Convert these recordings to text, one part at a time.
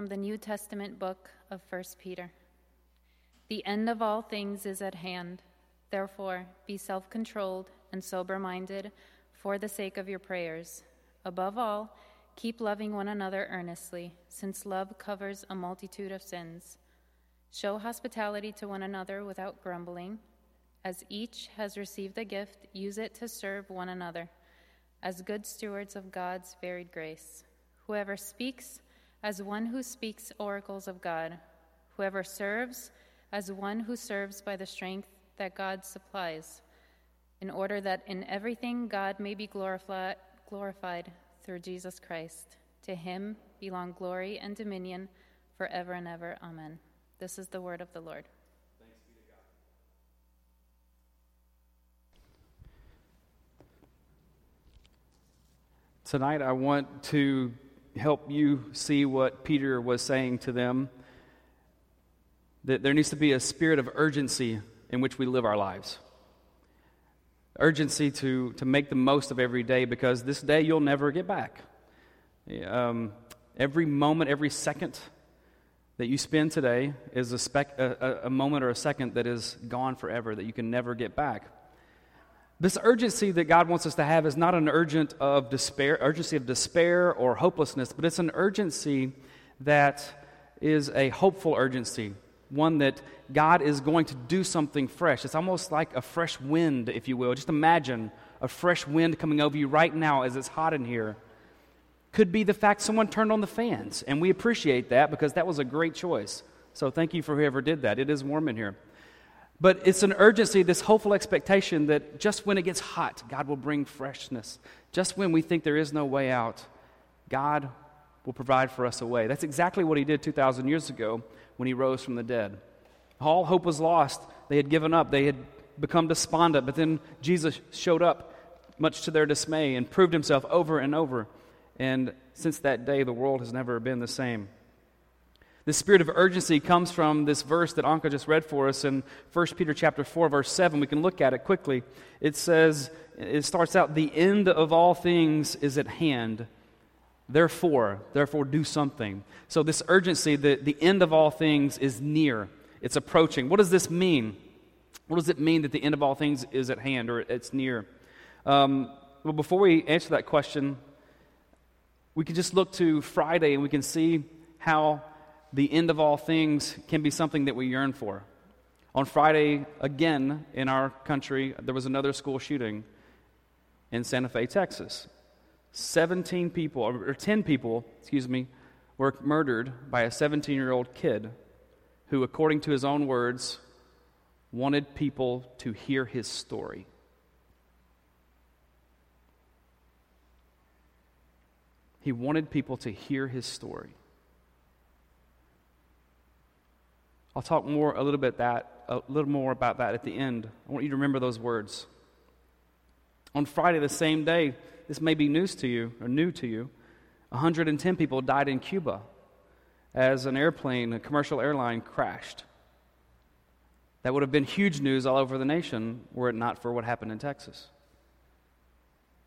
From the New Testament book of 1 Peter. The end of all things is at hand. Therefore, be self controlled and sober minded for the sake of your prayers. Above all, keep loving one another earnestly, since love covers a multitude of sins. Show hospitality to one another without grumbling. As each has received a gift, use it to serve one another, as good stewards of God's varied grace. Whoever speaks, as one who speaks oracles of God. Whoever serves, as one who serves by the strength that God supplies, in order that in everything God may be glorified, glorified through Jesus Christ. To him belong glory and dominion forever and ever. Amen. This is the word of the Lord. Thanks be to God. Tonight, I want to help you see what Peter was saying to them that there needs to be a spirit of urgency in which we live our lives. Urgency to, to make the most of every day because this day you'll never get back. Um, every moment, every second that you spend today is a, spec, a, a moment or a second that is gone forever, that you can never get back. This urgency that God wants us to have is not an urgent of despair, urgency of despair or hopelessness, but it's an urgency that is a hopeful urgency, one that God is going to do something fresh. It's almost like a fresh wind, if you will. Just imagine a fresh wind coming over you right now as it's hot in here. Could be the fact someone turned on the fans, and we appreciate that because that was a great choice. So thank you for whoever did that. It is warm in here. But it's an urgency, this hopeful expectation that just when it gets hot, God will bring freshness. Just when we think there is no way out, God will provide for us a way. That's exactly what He did 2,000 years ago when He rose from the dead. All hope was lost. They had given up, they had become despondent, but then Jesus showed up, much to their dismay, and proved Himself over and over. And since that day, the world has never been the same. The spirit of urgency comes from this verse that Anka just read for us in 1 Peter chapter 4 verse 7. We can look at it quickly. It says it starts out the end of all things is at hand. Therefore, therefore do something. So this urgency the, the end of all things is near. It's approaching. What does this mean? What does it mean that the end of all things is at hand or it's near? Um, well, before we answer that question, we can just look to Friday and we can see how the end of all things can be something that we yearn for. On Friday, again in our country, there was another school shooting in Santa Fe, Texas. 17 people, or 10 people, excuse me, were murdered by a 17 year old kid who, according to his own words, wanted people to hear his story. He wanted people to hear his story. I'll talk more a little bit that a little more about that at the end. I want you to remember those words. On Friday, the same day, this may be news to you or new to you. 110 people died in Cuba as an airplane, a commercial airline, crashed. That would have been huge news all over the nation were it not for what happened in Texas.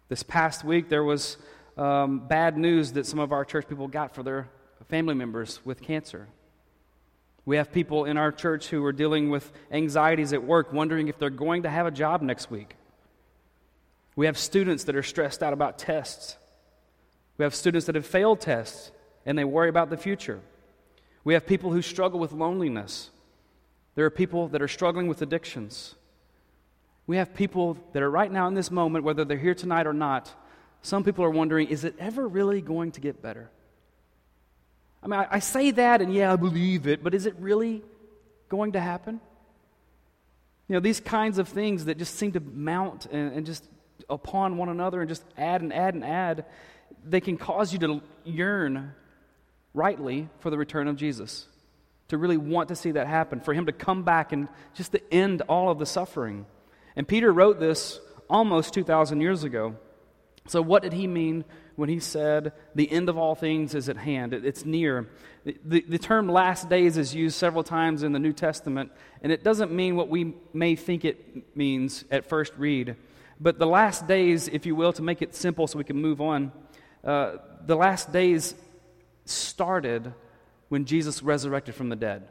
This past week, there was um, bad news that some of our church people got for their family members with cancer. We have people in our church who are dealing with anxieties at work, wondering if they're going to have a job next week. We have students that are stressed out about tests. We have students that have failed tests and they worry about the future. We have people who struggle with loneliness. There are people that are struggling with addictions. We have people that are right now in this moment, whether they're here tonight or not, some people are wondering is it ever really going to get better? I mean, I, I say that and yeah, I believe it, but is it really going to happen? You know, these kinds of things that just seem to mount and, and just upon one another and just add and add and add, they can cause you to yearn rightly for the return of Jesus, to really want to see that happen, for him to come back and just to end all of the suffering. And Peter wrote this almost 2,000 years ago. So, what did he mean when he said, The end of all things is at hand? It's near. The, the, the, term last days is used several times in the New Testament, and it doesn't mean what we may think it means at first read. But the last days, if you will, to make it simple so we can move on, uh, the last days started when Jesus resurrected from the dead.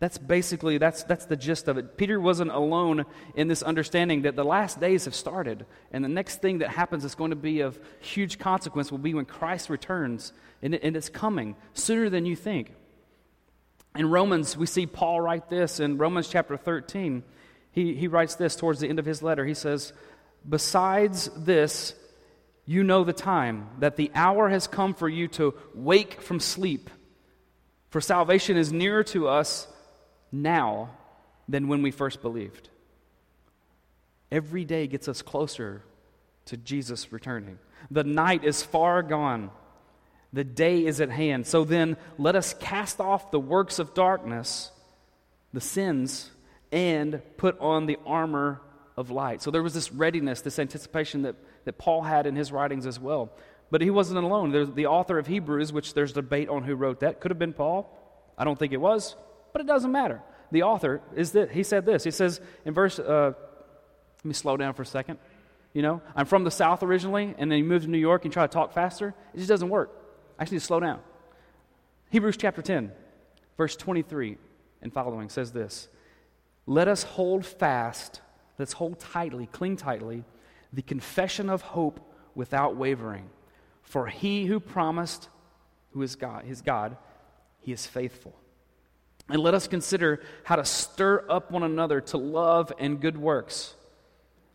That's basically that's that's the gist of it. Peter wasn't alone in this understanding that the last days have started and the next thing that happens is going to be of huge consequence will be when Christ returns and, it, and it's coming sooner than you think. In Romans, we see Paul write this in Romans chapter 13. He, he writes this towards the end of his letter. He says, Besides this, you know the time, that the hour has come for you to wake from sleep. For salvation is nearer to us now than when we first believed. Every day gets us closer to Jesus returning. The night is far gone, the day is at hand. So then, let us cast off the works of darkness, the sins, and put on the armor of light. So there was this readiness, this anticipation that, that Paul had in his writings as well. But he wasn't alone. There's the author of Hebrews, which there's debate on who wrote that. Could have been Paul. I don't think it was but it doesn't matter. The author is that he said this. He says in verse, uh, let me slow down for a second. You know, I'm from the South originally, and then you move to New York and try to talk faster. It just doesn't work. I just need to slow down. Hebrews chapter 10, verse 23 and following says this Let us hold fast, let's hold tightly, cling tightly, the confession of hope without wavering. For he who promised, who is God, his God, he is faithful. And let us consider how to stir up one another to love and good works,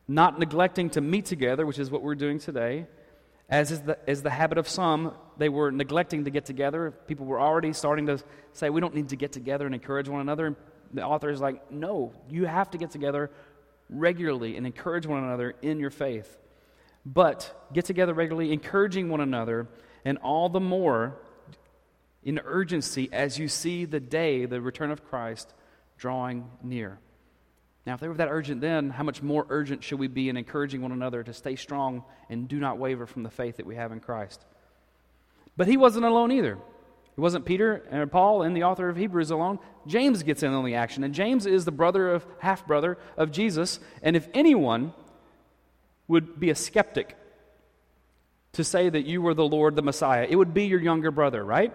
not neglecting to meet together, which is what we're doing today, as is the, as the habit of some. They were neglecting to get together. People were already starting to say, we don't need to get together and encourage one another. And the author is like, no, you have to get together regularly and encourage one another in your faith. But get together regularly, encouraging one another, and all the more in urgency as you see the day, the return of Christ, drawing near. Now, if they were that urgent then, how much more urgent should we be in encouraging one another to stay strong and do not waver from the faith that we have in Christ? But he wasn't alone either. It wasn't Peter and Paul and the author of Hebrews alone. James gets in on the action, and James is the brother of half brother of Jesus. And if anyone would be a skeptic to say that you were the Lord, the Messiah, it would be your younger brother, right?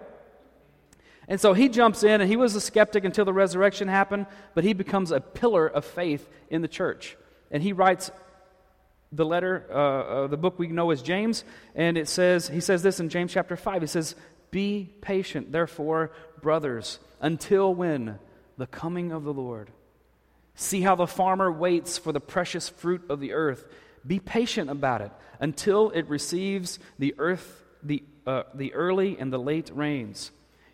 And so he jumps in, and he was a skeptic until the resurrection happened, but he becomes a pillar of faith in the church. And he writes the letter, uh, uh, the book we know as James, and it says, he says this in James chapter 5. He says, Be patient, therefore, brothers, until when? The coming of the Lord. See how the farmer waits for the precious fruit of the earth. Be patient about it until it receives the earth, the, uh, the early and the late rains.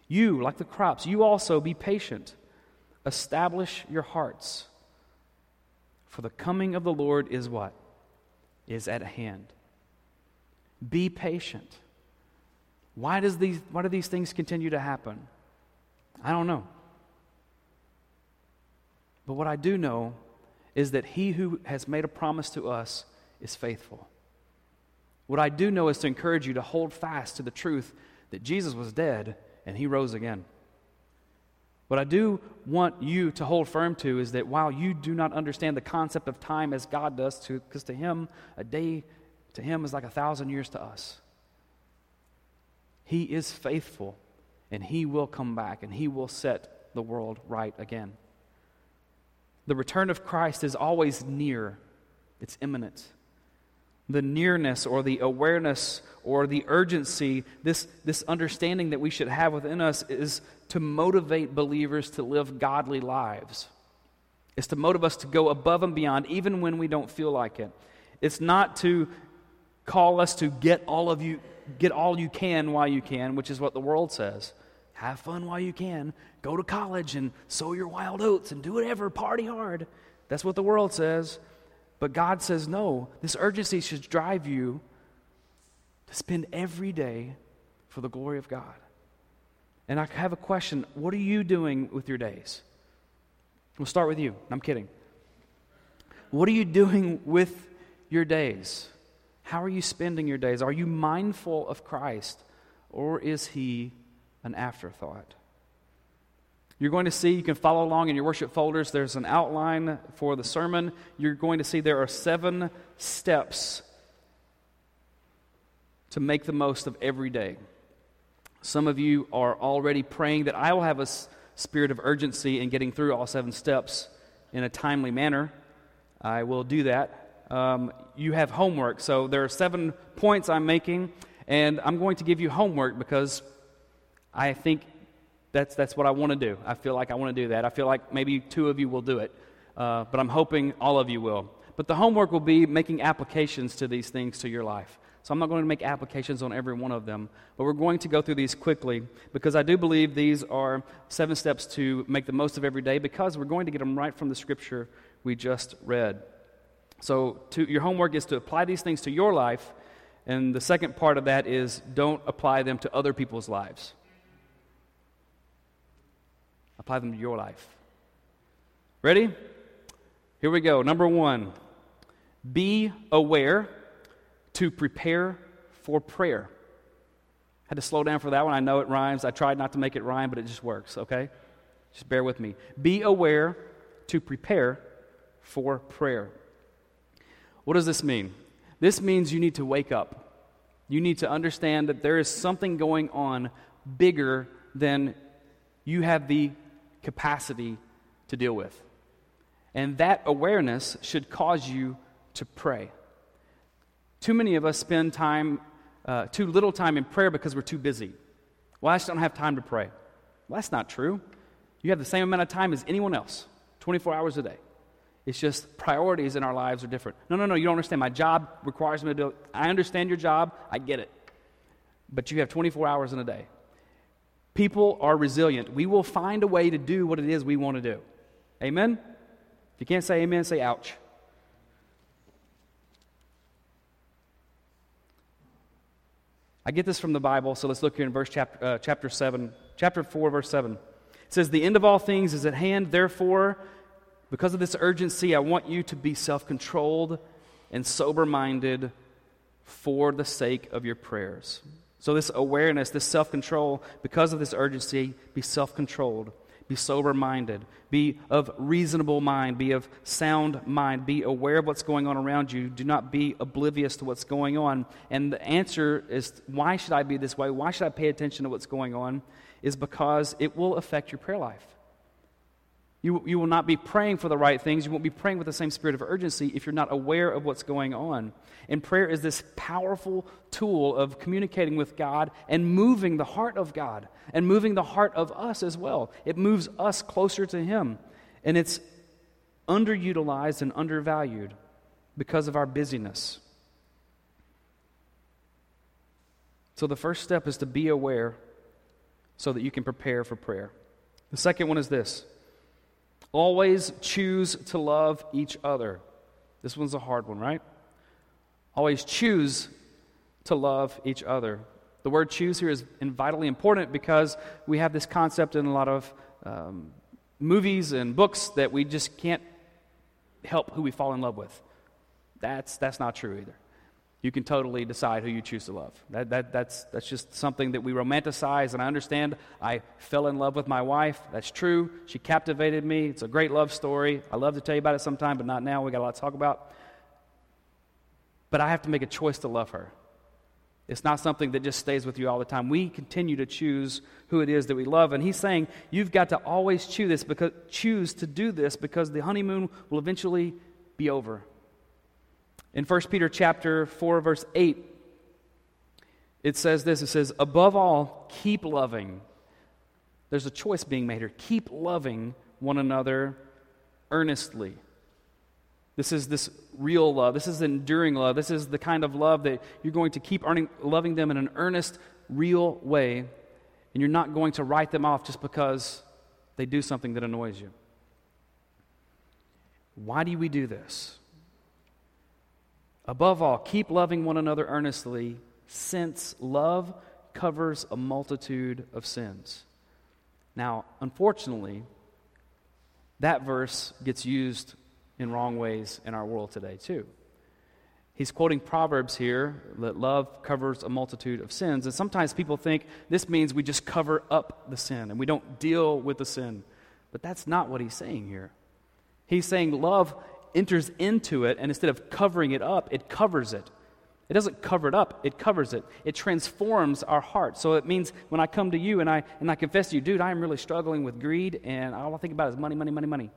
You, like the crops, you also be patient. Establish your hearts. For the coming of the Lord is what? Is at hand. Be patient. Why, does these, why do these things continue to happen? I don't know. But what I do know is that he who has made a promise to us is faithful. What I do know is to encourage you to hold fast to the truth that Jesus was dead and he rose again. What I do want you to hold firm to is that while you do not understand the concept of time as God does, because to, to him, a day to him is like a thousand years to us. He is faithful, and he will come back, and he will set the world right again. The return of Christ is always near, it's imminent the nearness or the awareness or the urgency, this, this understanding that we should have within us is to motivate believers to live godly lives. It's to motivate us to go above and beyond, even when we don't feel like it. It's not to call us to get all of you, get all you can while you can, which is what the world says. Have fun while you can. Go to college and sow your wild oats and do whatever, party hard. That's what the world says. But God says, no, this urgency should drive you to spend every day for the glory of God. And I have a question What are you doing with your days? We'll start with you. I'm kidding. What are you doing with your days? How are you spending your days? Are you mindful of Christ or is he an afterthought? You're going to see, you can follow along in your worship folders. There's an outline for the sermon. You're going to see there are seven steps to make the most of every day. Some of you are already praying that I will have a spirit of urgency in getting through all seven steps in a timely manner. I will do that. Um, you have homework. So there are seven points I'm making, and I'm going to give you homework because I think that's, that's what I want to do. I feel like I want to do that. I feel like maybe two of you will do it, uh, but I'm hoping all of you will. But the homework will be making applications to these things to your life. So I'm not going to make applications on every one of them, but we're going to go through these quickly because I do believe these are seven steps to make the most of every day because we're going to get them right from the scripture we just read. So to, your homework is to apply these things to your life, and the second part of that is don't apply them to other people's lives. Apply them to your life. Ready? Here we go. Number one be aware to prepare for prayer. Had to slow down for that one. I know it rhymes. I tried not to make it rhyme, but it just works, okay? Just bear with me. Be aware to prepare for prayer. What does this mean? This means you need to wake up. You need to understand that there is something going on bigger than you have the capacity to deal with. And that awareness should cause you to pray. Too many of us spend time, uh, too little time in prayer because we're too busy. Well, I just don't have time to pray. Well, that's not true. You have the same amount of time as anyone else, 24 hours a day. It's just priorities in our lives are different. No, no, no, you don't understand. My job requires me to do it. I understand your job, I get it. But you have 24 hours in a day. People are resilient. We will find a way to do what it is we want to do. Amen? If you can't say amen, say ouch. I get this from the Bible, so let's look here in verse chapter, uh, chapter 7, chapter 4, verse 7. It says, The end of all things is at hand, therefore, because of this urgency, I want you to be self controlled and sober minded for the sake of your prayers. So, this awareness, this self control, because of this urgency, be self controlled, be sober minded, be of reasonable mind, be of sound mind, be aware of what's going on around you. Do not be oblivious to what's going on. And the answer is why should I be this way? Why should I pay attention to what's going on? Is because it will affect your prayer life. You, you will not be praying for the right things. You won't be praying with the same spirit of urgency if you're not aware of what's going on. And prayer is this powerful tool of communicating with God and moving the heart of God and moving the heart of us as well. It moves us closer to Him. And it's underutilized and undervalued because of our busyness. So the first step is to be aware so that you can prepare for prayer. The second one is this Always choose to love each other. This one's a hard one, right? Always choose to love each other. The word choose here is vitally important because we have this concept in a lot of um, movies and books that we just can't help who we fall in love with. That's, that's not true either you can totally decide who you choose to love. That, that, that's, that's just something that we romanticize, and I understand. I fell in love with my wife. That's true. She captivated me. It's a great love story. I love to tell you about it sometime, but not now. We got a lot to talk about. But I have to make a choice to love her. It's not something that just stays with you all the time. We continue to choose who it is that we love. And he's saying, you've got to always choose this because choose to do this because the honeymoon will eventually be over. In 1 Peter chapter 4 verse 8 it says this it says above all keep loving. There's a choice being made here. Keep loving one another earnestly. This is this real love. This is enduring love. This is the kind of love that you're going to keep earning, loving them in an earnest, real way, and you're not going to write them off just because they do something that annoys you. Why do we do this? Above all, keep loving one another earnestly, since love covers a multitude of sins. Now, unfortunately, that verse gets used in wrong ways in our world today, too. He's quoting Proverbs here that love covers a multitude of sins. And sometimes people think this means we just cover up the sin and we don't deal with the sin. But that's not what he's saying here. He's saying love enters into it, and instead of covering it up, it covers it. It doesn't cover it up, it covers it. It transforms our heart. So it means when I come to you and I, and I confess to you, dude, I am really struggling with greed, and all I think about is money, money, money, money.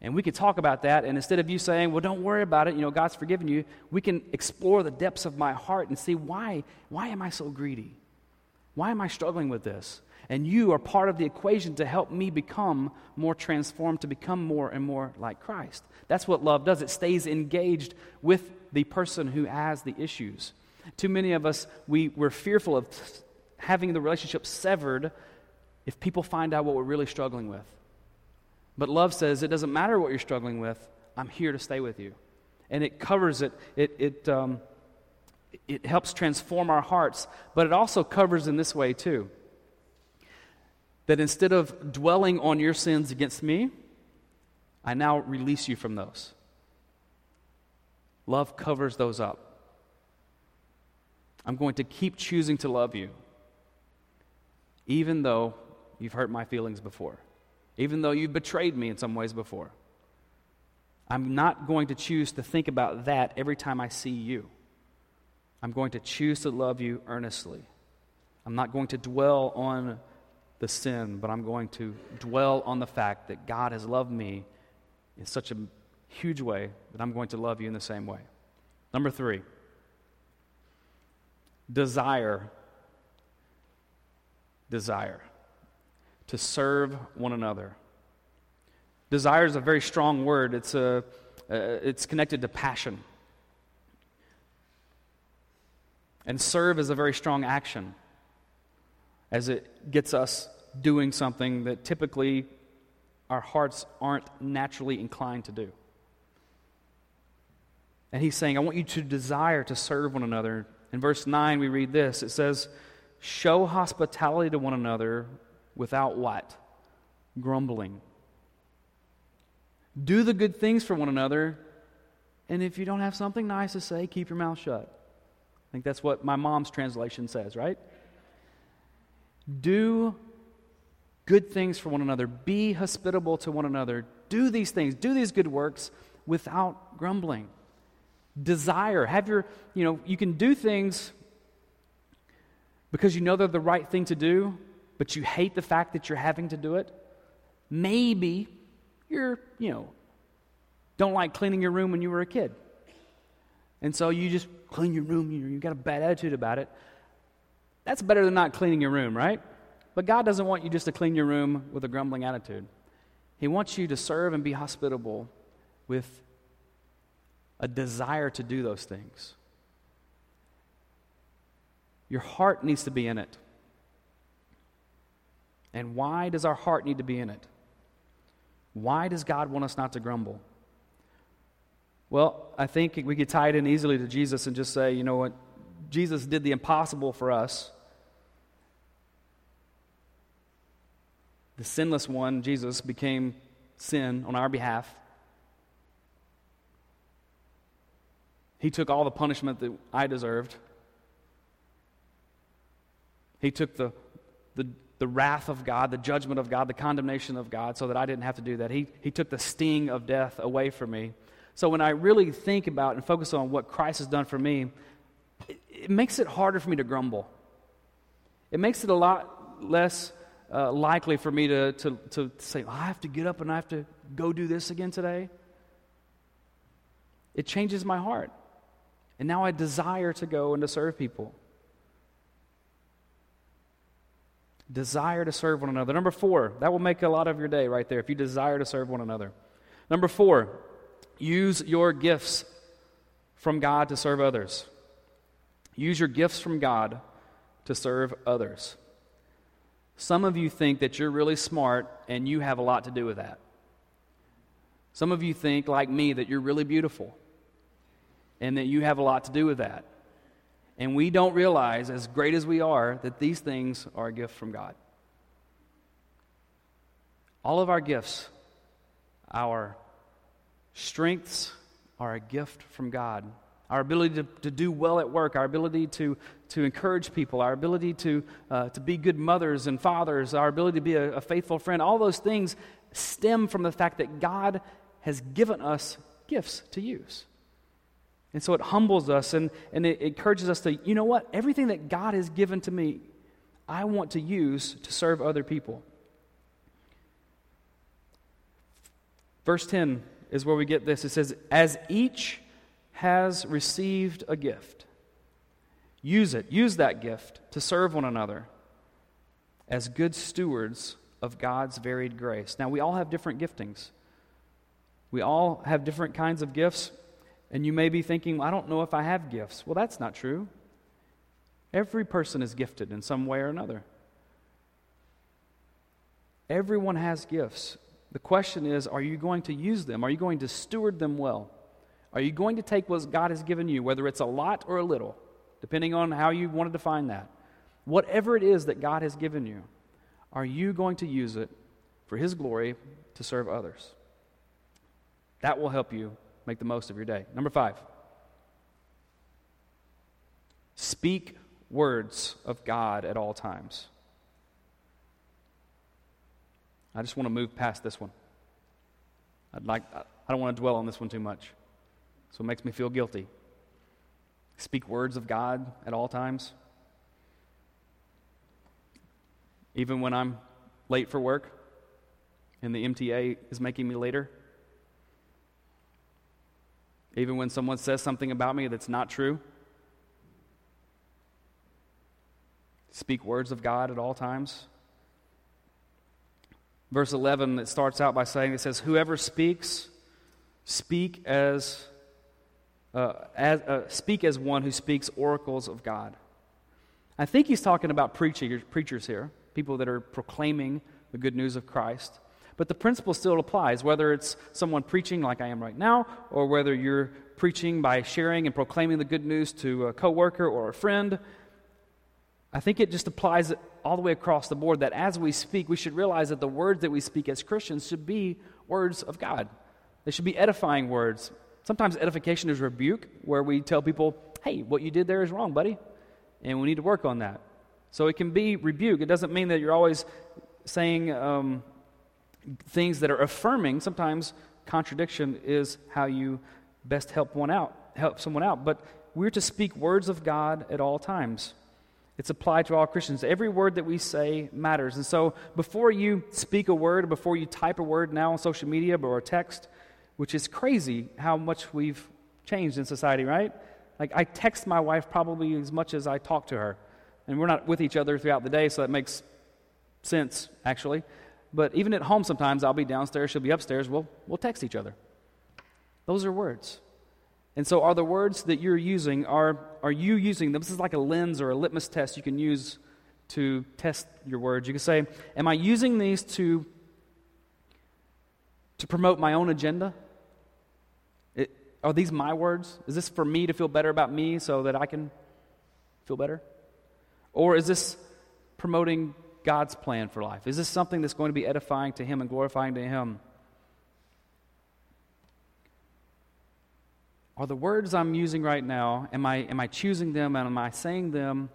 And we can talk about that, and instead of you saying, well, don't worry about it, you know, God's forgiven you, we can explore the depths of my heart and see why, why am I so greedy? Why am I struggling with this? And you are part of the equation to help me become more transformed, to become more and more like Christ. That's what love does. It stays engaged with the person who has the issues. Too many of us, we, we're fearful of having the relationship severed if people find out what we're really struggling with. But love says it doesn't matter what you're struggling with, I'm here to stay with you. And it covers it, it, it, um, it helps transform our hearts, but it also covers in this way too that instead of dwelling on your sins against me, I now release you from those. Love covers those up. I'm going to keep choosing to love you, even though you've hurt my feelings before, even though you've betrayed me in some ways before. I'm not going to choose to think about that every time I see you. I'm going to choose to love you earnestly. I'm not going to dwell on the sin, but I'm going to dwell on the fact that God has loved me in such a huge way that I'm going to love you in the same way. Number three, desire. Desire. To serve one another. Desire is a very strong word. It's, a, uh, it's connected to passion. And serve is a very strong action as it gets us doing something that typically our hearts aren't naturally inclined to do. And he's saying, I want you to desire to serve one another. In verse 9, we read this it says, Show hospitality to one another without what? Grumbling. Do the good things for one another, and if you don't have something nice to say, keep your mouth shut. I think that's what my mom's translation says, right? Do good things for one another, be hospitable to one another, do these things, do these good works without grumbling. Desire, have your, you know, you can do things because you know they're the right thing to do, but you hate the fact that you're having to do it. Maybe you're, you know, don't like cleaning your room when you were a kid. And so you just clean your room, you, you got a bad attitude about it. That's better than not cleaning your room, right? But God doesn't want you just to clean your room with a grumbling attitude. He wants you to serve and be hospitable with a desire to do those things. Your heart needs to be in it. And why does our heart need to be in it? Why does God want us not to grumble? Well, I think we could tie it in easily to Jesus and just say, you know what? Jesus did the impossible for us. The sinless one, Jesus, became sin on our behalf. He took all the punishment that I deserved. He took the, the, the wrath of God, the judgment of God, the condemnation of God, so that I didn't have to do that. He, he took the sting of death away from me. So when I really think about and focus on what Christ has done for me, it, it makes it harder for me to grumble. It makes it a lot less uh, likely for me to, to, to say, I have to get up and I have to go do this again today. It changes my heart. And now I desire to go and to serve people. Desire to serve one another. Number four, that will make a lot of your day right there if you desire to serve one another. Number four, use your gifts from God to serve others. Use your gifts from God to serve others. Some of you think that you're really smart and you have a lot to do with that. Some of you think, like me, that you're really beautiful and that you have a lot to do with that. And we don't realize, as great as we are, that these things are a gift from God. All of our gifts, our strengths, are a gift from God. Our ability to, to do well at work, our ability to, to encourage people, our ability to, uh, to be good mothers and fathers, our ability to be a, a faithful friend, all those things stem from the fact that God has given us gifts to use. And so it humbles us and, and it encourages us to, you know what? Everything that God has given to me, I want to use to serve other people. Verse 10 is where we get this. It says, As each has received a gift, use it. Use that gift to serve one another as good stewards of God's varied grace. Now, we all have different giftings. We all have different kinds of gifts. And you may be thinking, I don't know if I have gifts. Well, that's not true. Every person is gifted in some way or another. Everyone has gifts. The question is, are you going to use them? Are you going to steward them well? Are you going to take what God has given you, whether it's a lot or a little, depending on how you want to define that? Whatever it is that God has given you, are you going to use it for His glory to serve others? That will help you make the most of your day. Number five, speak words of God at all times. I just want to move past this one. I'd like, I don't want to dwell on this one too much. So it makes me feel guilty. Speak words of God at all times. Even when I'm late for work and the MTA is making me later. Even when someone says something about me that's not true. Speak words of God at all times. Verse 11, it starts out by saying, it says, Whoever speaks, speak as, uh, as uh, speak as one who speaks oracles of God. I think he's talking about preachers, preachers here, people that are proclaiming the good news of Christ. But the principle still applies, whether it's someone preaching like I am right now, or whether you're preaching by sharing and proclaiming the good news to a coworker or a friend. I think it just applies all the way across the board that as we speak, we should realize that the words that we speak as Christians should be words of God. They should be edifying words. Sometimes edification is rebuke, where we tell people, hey, what you did there is wrong, buddy, and we need to work on that. So it can be rebuke. It doesn't mean that you're always saying, um, things that are affirming, sometimes contradiction is how you best help one out, help someone out. But we're to speak words of God at all times. It's applied to all Christians. Every word that we say matters. And so before you speak a word, before you type a word now on social media or text, which is crazy how much we've changed in society, right? Like I text my wife probably as much as I talk to her. And we're not with each other throughout the day, so that makes sense, actually. But even at home, sometimes I'll be downstairs, she'll be upstairs. We'll, we'll text each other. Those are words. And so, are the words that you're using, are, are you using them? This is like a lens or a litmus test you can use to test your words. You can say, Am I using these to, to promote my own agenda? Are these my words? Is this for me to feel better about me so that I can feel better? Or is this promoting God's plan for life? Is this something that's going to be edifying to Him and glorifying to Him? Are the words I'm using right now, am I, am I choosing them and am I saying them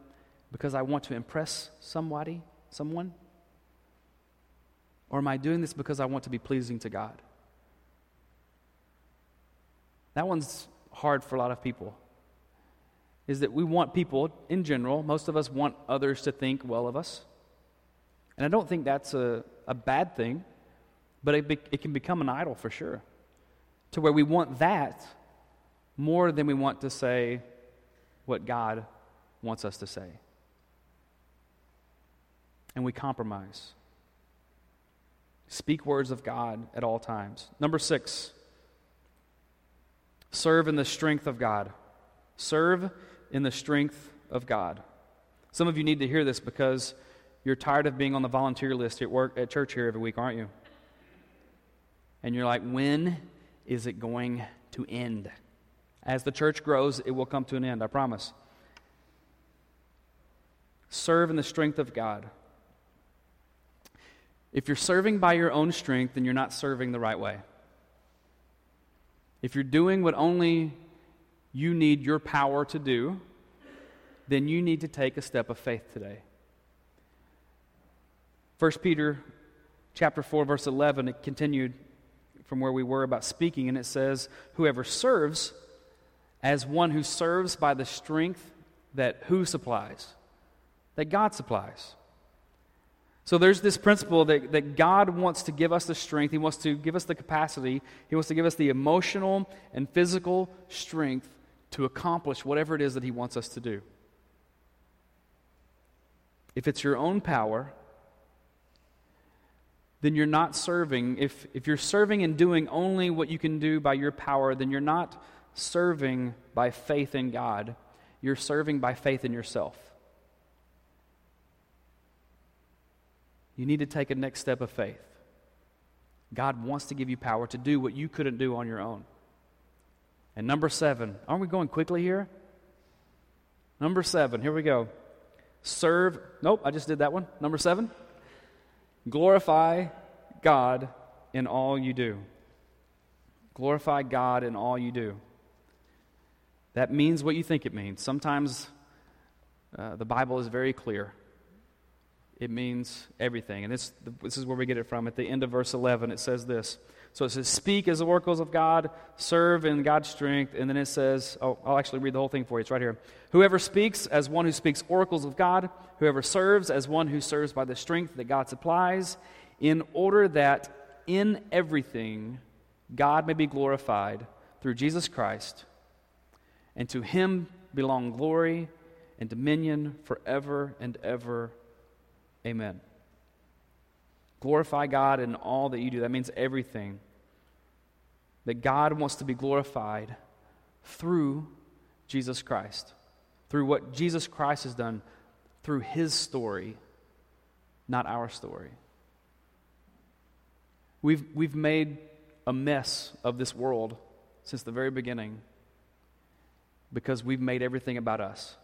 because I want to impress somebody, someone? Or am I doing this because I want to be pleasing to God? That one's hard for a lot of people. Is that we want people, in general, most of us want others to think well of us. And I don't think that's a, a bad thing, but it, be, it can become an idol for sure. To where we want that more than we want to say what God wants us to say. And we compromise. Speak words of God at all times. Number six, serve in the strength of God. Serve in the strength of God. Some of you need to hear this because you're tired of being on the volunteer list at work at church here every week, aren't you? And you're like, when is it going to end? As the church grows, it will come to an end, I promise. Serve in the strength of God. If you're serving by your own strength, then you're not serving the right way. If you're doing what only you need your power to do, then you need to take a step of faith today. 1 Peter chapter 4 verse 11 it continued from where we were about speaking and it says whoever serves as one who serves by the strength that who supplies that God supplies. So there's this principle that, that God wants to give us the strength, He wants to give us the capacity, He wants to give us the emotional and physical strength to accomplish whatever it is that He wants us to do. If it's your own power, then you're not serving. If, if you're serving and doing only what you can do by your power, then you're not serving by faith in God. You're serving by faith in yourself. You need to take a next step of faith. God wants to give you power to do what you couldn't do on your own. And number seven, aren't we going quickly here? Number seven, here we go. Serve, nope, I just did that one. Number seven, glorify God in all you do. Glorify God in all you do. That means what you think it means. Sometimes uh, the Bible is very clear. It means everything. And this, this is where we get it from. At the end of verse 11, it says this. So it says, Speak as the oracles of God, serve in God's strength. And then it says, Oh, I'll actually read the whole thing for you. It's right here. Whoever speaks as one who speaks oracles of God, whoever serves as one who serves by the strength that God supplies, in order that in everything God may be glorified through Jesus Christ, and to him belong glory and dominion forever and ever. Amen. Glorify God in all that you do. That means everything. That God wants to be glorified through Jesus Christ, through what Jesus Christ has done, through his story, not our story. We've, we've made a mess of this world since the very beginning because we've made everything about us.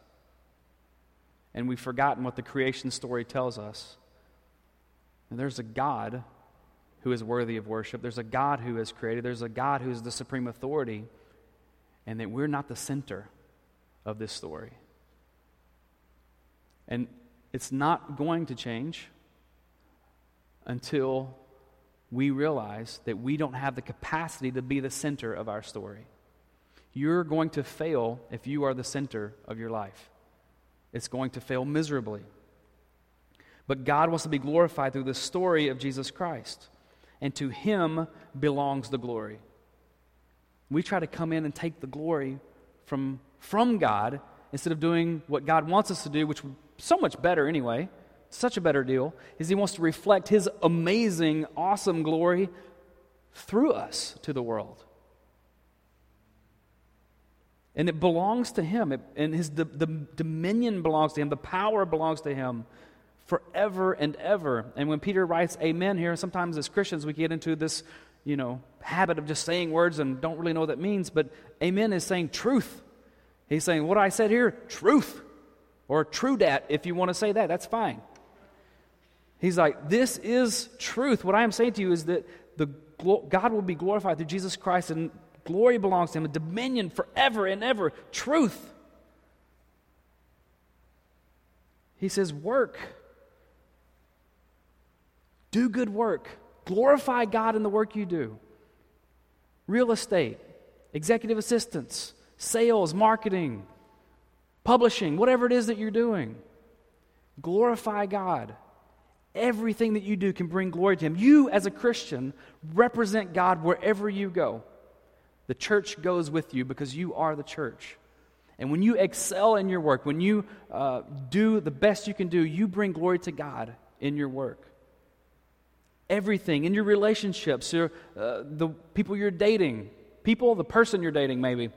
And we've forgotten what the creation story tells us and there's a God who is worthy of worship. There's a God who has created. There's a God who is the supreme authority. And that we're not the center of this story. And it's not going to change until we realize that we don't have the capacity to be the center of our story. You're going to fail if you are the center of your life. It's going to fail miserably. But God wants to be glorified through the story of Jesus Christ. And to him belongs the glory. We try to come in and take the glory from, from God instead of doing what God wants us to do, which so much better anyway, such a better deal, is he wants to reflect his amazing, awesome glory through us to the world. And it belongs to him, it, and his the, the dominion belongs to him, the power belongs to him forever and ever. And when Peter writes amen here, sometimes as Christians we get into this, you know, habit of just saying words and don't really know what that means, but amen is saying truth. He's saying, what I said here, truth. Or true dat, if you want to say that, that's fine. He's like, this is truth. What I am saying to you is that the God will be glorified through Jesus Christ, and glory belongs to Him, and dominion forever and ever. Truth. He says, work. Do good work. Glorify God in the work you do. Real estate, executive assistants, sales, marketing, publishing, whatever it is that you're doing. Glorify God. Everything that you do can bring glory to Him. You, as a Christian, represent God wherever you go. The church goes with you because you are the church. And when you excel in your work, when you uh, do the best you can do, you bring glory to God in your work everything in your relationships, your, uh, the people you're dating, people, the person you're dating, maybe.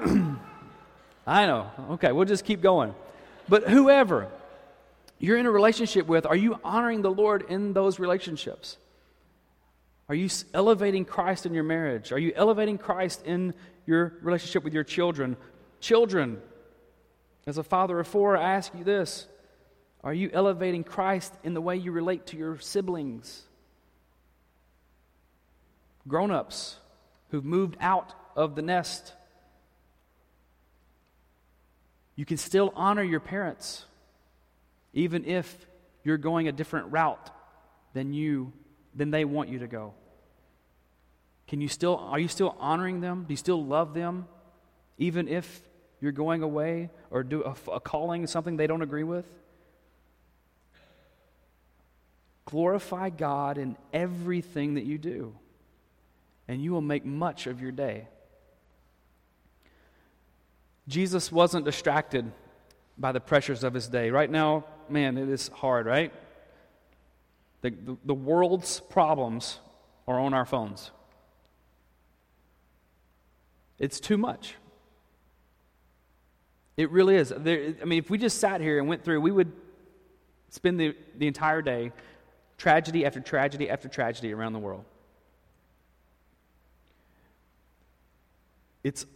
I know. Okay, we'll just keep going. But whoever you're in a relationship with, are you honoring the Lord in those relationships? Are you elevating Christ in your marriage? Are you elevating Christ in your relationship with your children? Children, as a father of four, I ask you this Are you elevating Christ in the way you relate to your siblings? Grown ups who've moved out of the nest. You can still honor your parents, even if you're going a different route than you than they want you to go. Can you still are you still honoring them? Do you still love them even if you're going away or do a, a calling something they don't agree with? Glorify God in everything that you do, and you will make much of your day. Jesus wasn't distracted by the pressures of his day. Right now, man, it is hard, right? The, the, the world's problems are on our phones. It's too much. It really is. There, I mean, if we just sat here and went through, we would spend the, the entire day tragedy after tragedy after tragedy around the world. It's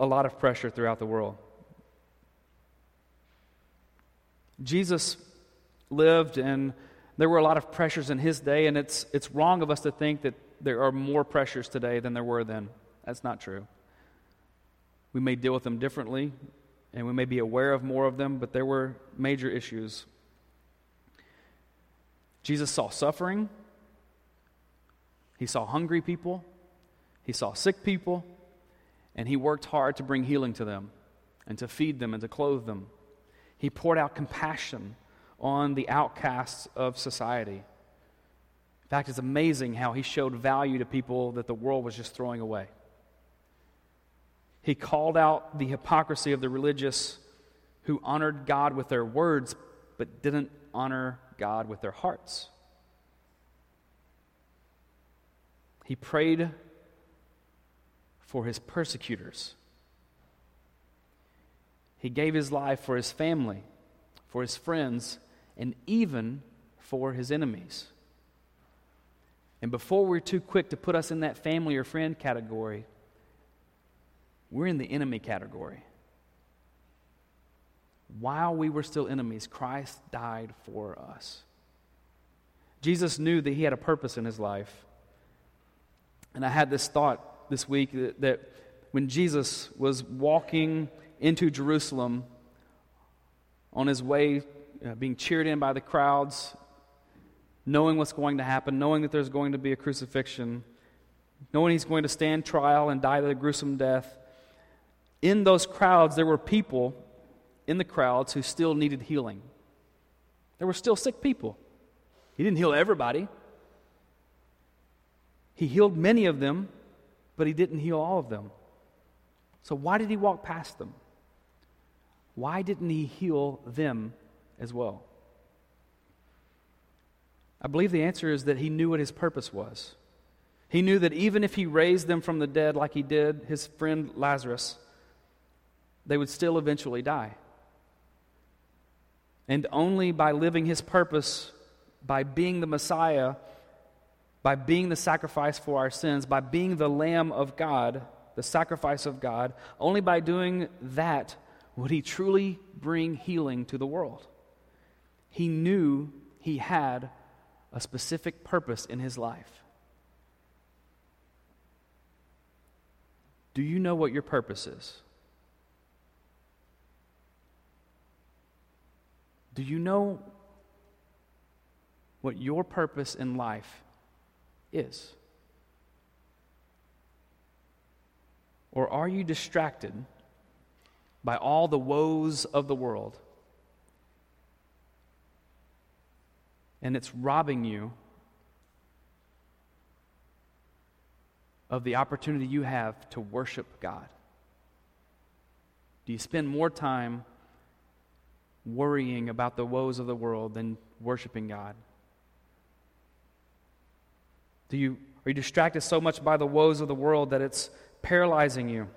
a lot of pressure throughout the world. Jesus lived and there were a lot of pressures in his day, and it's, it's wrong of us to think that there are more pressures today than there were then. That's not true. We may deal with them differently, and we may be aware of more of them, but there were major issues. Jesus saw suffering, he saw hungry people, he saw sick people, and he worked hard to bring healing to them and to feed them and to clothe them. He poured out compassion on the outcasts of society. In fact, it's amazing how he showed value to people that the world was just throwing away. He called out the hypocrisy of the religious who honored God with their words but didn't honor God with their hearts. He prayed for his persecutors. He gave his life for his family, for his friends, and even for his enemies. And before we're too quick to put us in that family or friend category, we're in the enemy category. While we were still enemies, Christ died for us. Jesus knew that he had a purpose in his life. And I had this thought this week that, that when Jesus was walking into Jerusalem on his way uh, being cheered in by the crowds, knowing what's going to happen, knowing that there's going to be a crucifixion, knowing he's going to stand trial and die the gruesome death. In those crowds, there were people in the crowds who still needed healing. There were still sick people. He didn't heal everybody. He healed many of them, but he didn't heal all of them. So, why did he walk past them? Why didn't he heal them as well? I believe the answer is that he knew what his purpose was. He knew that even if he raised them from the dead, like he did his friend Lazarus, they would still eventually die. And only by living his purpose, by being the Messiah, by being the sacrifice for our sins, by being the Lamb of God, the sacrifice of God, only by doing that would he truly bring healing to the world. He knew he had a specific purpose in his life. Do you know what your purpose is? Do you know what your purpose in life is? Or are you distracted by all the woes of the world? and it's robbing you of the opportunity you have to worship God? Do you spend more time worrying about the woes of the world than worshiping God? Do you, are you distracted so much by the woes of the world that it's paralyzing you?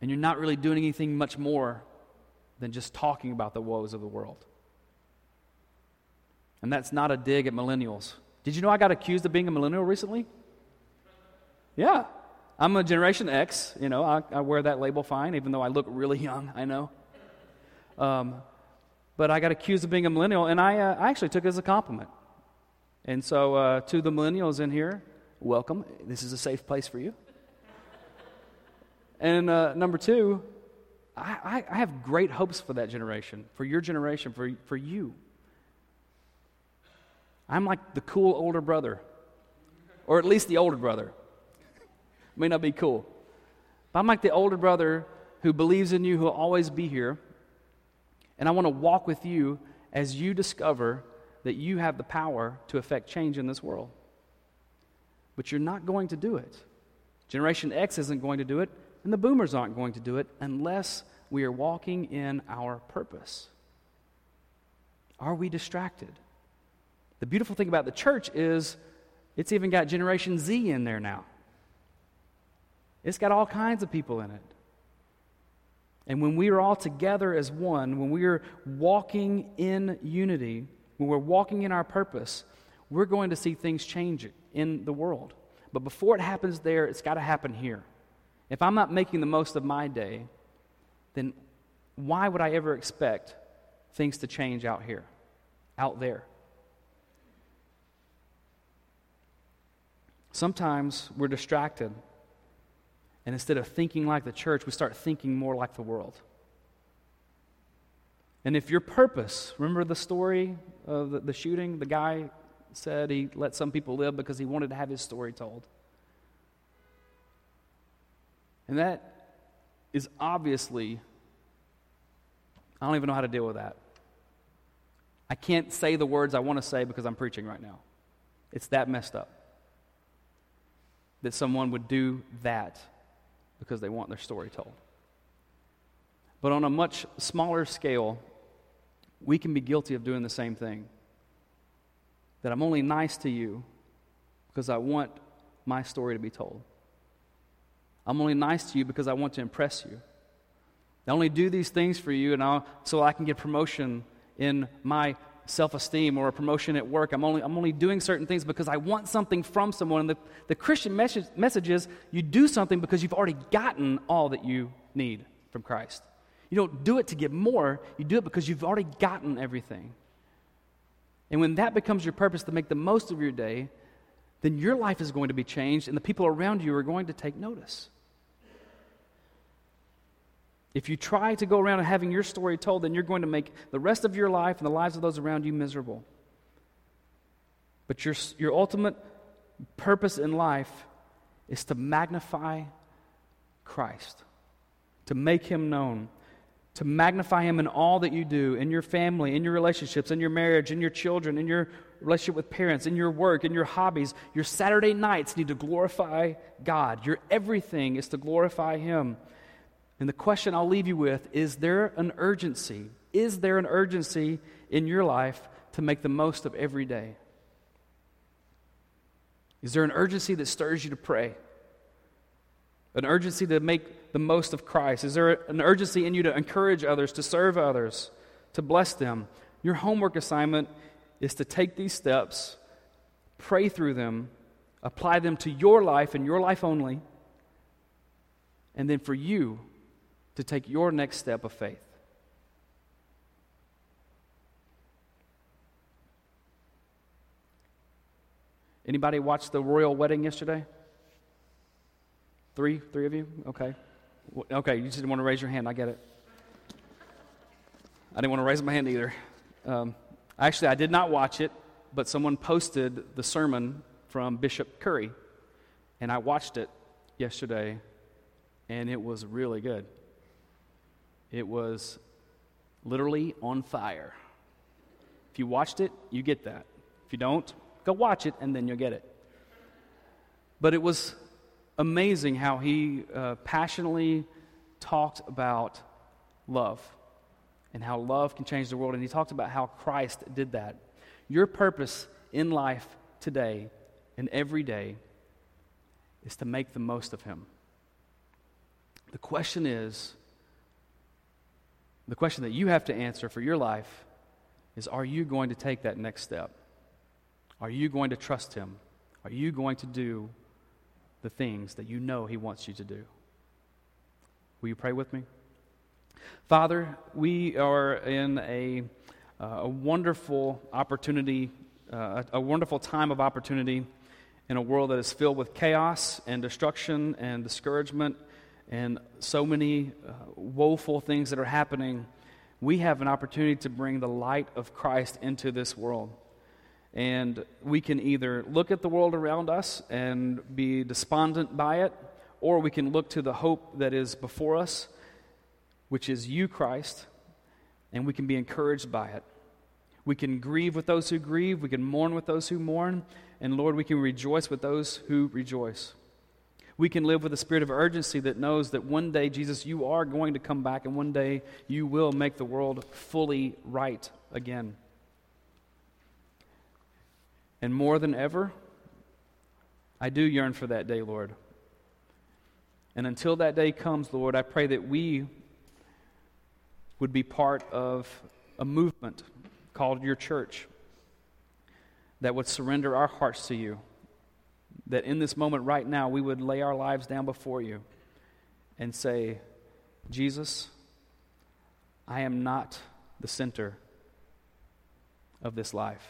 And you're not really doing anything much more than just talking about the woes of the world. And that's not a dig at millennials. Did you know I got accused of being a millennial recently? Yeah. I'm a Generation X. You know, I, I wear that label fine, even though I look really young, I know. Um, but I got accused of being a millennial, and I, uh, I actually took it as a compliment. And so, uh, to the millennials in here, welcome. This is a safe place for you. And uh, number two, I, I, have great hopes for that generation, for your generation, for, for you. I'm like the cool older brother, or at least the older brother. May not be cool. But I'm like the older brother who believes in you, who will always be here. And I want to walk with you as you discover that you have the power to affect change in this world. But you're not going to do it. Generation X isn't going to do it, and the boomers aren't going to do it unless we are walking in our purpose. Are we distracted? The beautiful thing about the church is it's even got Generation Z in there now. It's got all kinds of people in it. And when we are all together as one, when we are walking in unity, when we're walking in our purpose, we're going to see things change in the world. But before it happens there, it's got to happen here. If I'm not making the most of my day, then why would I ever expect things to change out here, out there? Sometimes we're distracted and instead of thinking like the church, we start thinking more like the world. And if your purpose, remember the story of the, the, shooting? The guy said he let some people live because he wanted to have his story told. And that is obviously, I don't even know how to deal with that. I can't say the words I want to say because I'm preaching right now. It's that messed up that someone would do that because they want their story told. But on a much smaller scale, we can be guilty of doing the same thing. That I'm only nice to you because I want my story to be told. I'm only nice to you because I want to impress you. I only do these things for you and I'll, so I can get promotion in my self esteem or a promotion at work. I'm only, I'm only doing certain things because I want something from someone. And the, the Christian message, message is you do something because you've already gotten all that you need from Christ. You don't do it to get more, you do it because you've already gotten everything. And when that becomes your purpose to make the most of your day, then your life is going to be changed and the people around you are going to take notice. If you try to go around having your story told, then you're going to make the rest of your life and the lives of those around you miserable. But your, your ultimate purpose in life is to magnify Christ, to make him known, to magnify him in all that you do, in your family, in your relationships, in your marriage, in your children, in your relationship with parents, in your work, in your hobbies. Your Saturday nights need to glorify God. Your everything is to glorify him. And the question I'll leave you with is there an urgency? Is there an urgency in your life to make the most of every day? Is there an urgency that stirs you to pray? An urgency to make the most of Christ? Is there an urgency in you to encourage others, to serve others, to bless them? Your homework assignment is to take these steps, pray through them, apply them to your life and your life only, and then for you to take your next step of faith. Anybody watch the royal wedding yesterday? Three, three of you? Okay. Okay, you just didn't want to raise your hand. I get it. I didn't want to raise my hand either. Um, actually, I did not watch it, but someone posted the sermon from Bishop Curry, and I watched it yesterday, and it was really good. It was literally on fire. If you watched it, you get that. If you don't, go watch it and then you'll get it. But it was amazing how he uh, passionately talked about love and how love can change the world. And he talked about how Christ did that. Your purpose in life today and every day is to make the most of him. The question is the question that you have to answer for your life is Are you going to take that next step? Are you going to trust Him? Are you going to do the things that you know He wants you to do? Will you pray with me? Father, we are in a, uh, a wonderful opportunity, uh, a, a wonderful time of opportunity in a world that is filled with chaos and destruction and discouragement and so many uh, woeful things that are happening. We have an opportunity to bring the light of Christ into this world. And we can either look at the world around us and be despondent by it, or we can look to the hope that is before us, which is you, Christ, and we can be encouraged by it. We can grieve with those who grieve, we can mourn with those who mourn, and Lord, we can rejoice with those who rejoice. We can live with a spirit of urgency that knows that one day, Jesus, you are going to come back, and one day you will make the world fully right again. And more than ever, I do yearn for that day, Lord. And until that day comes, Lord, I pray that we would be part of a movement called your church that would surrender our hearts to you. That in this moment right now, we would lay our lives down before you and say, Jesus, I am not the center of this life.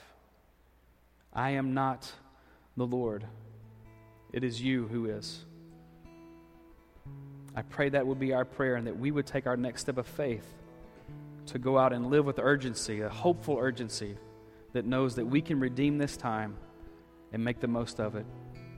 I am not the Lord. It is you who is. I pray that would be our prayer and that we would take our next step of faith to go out and live with urgency, a hopeful urgency that knows that we can redeem this time and make the most of it.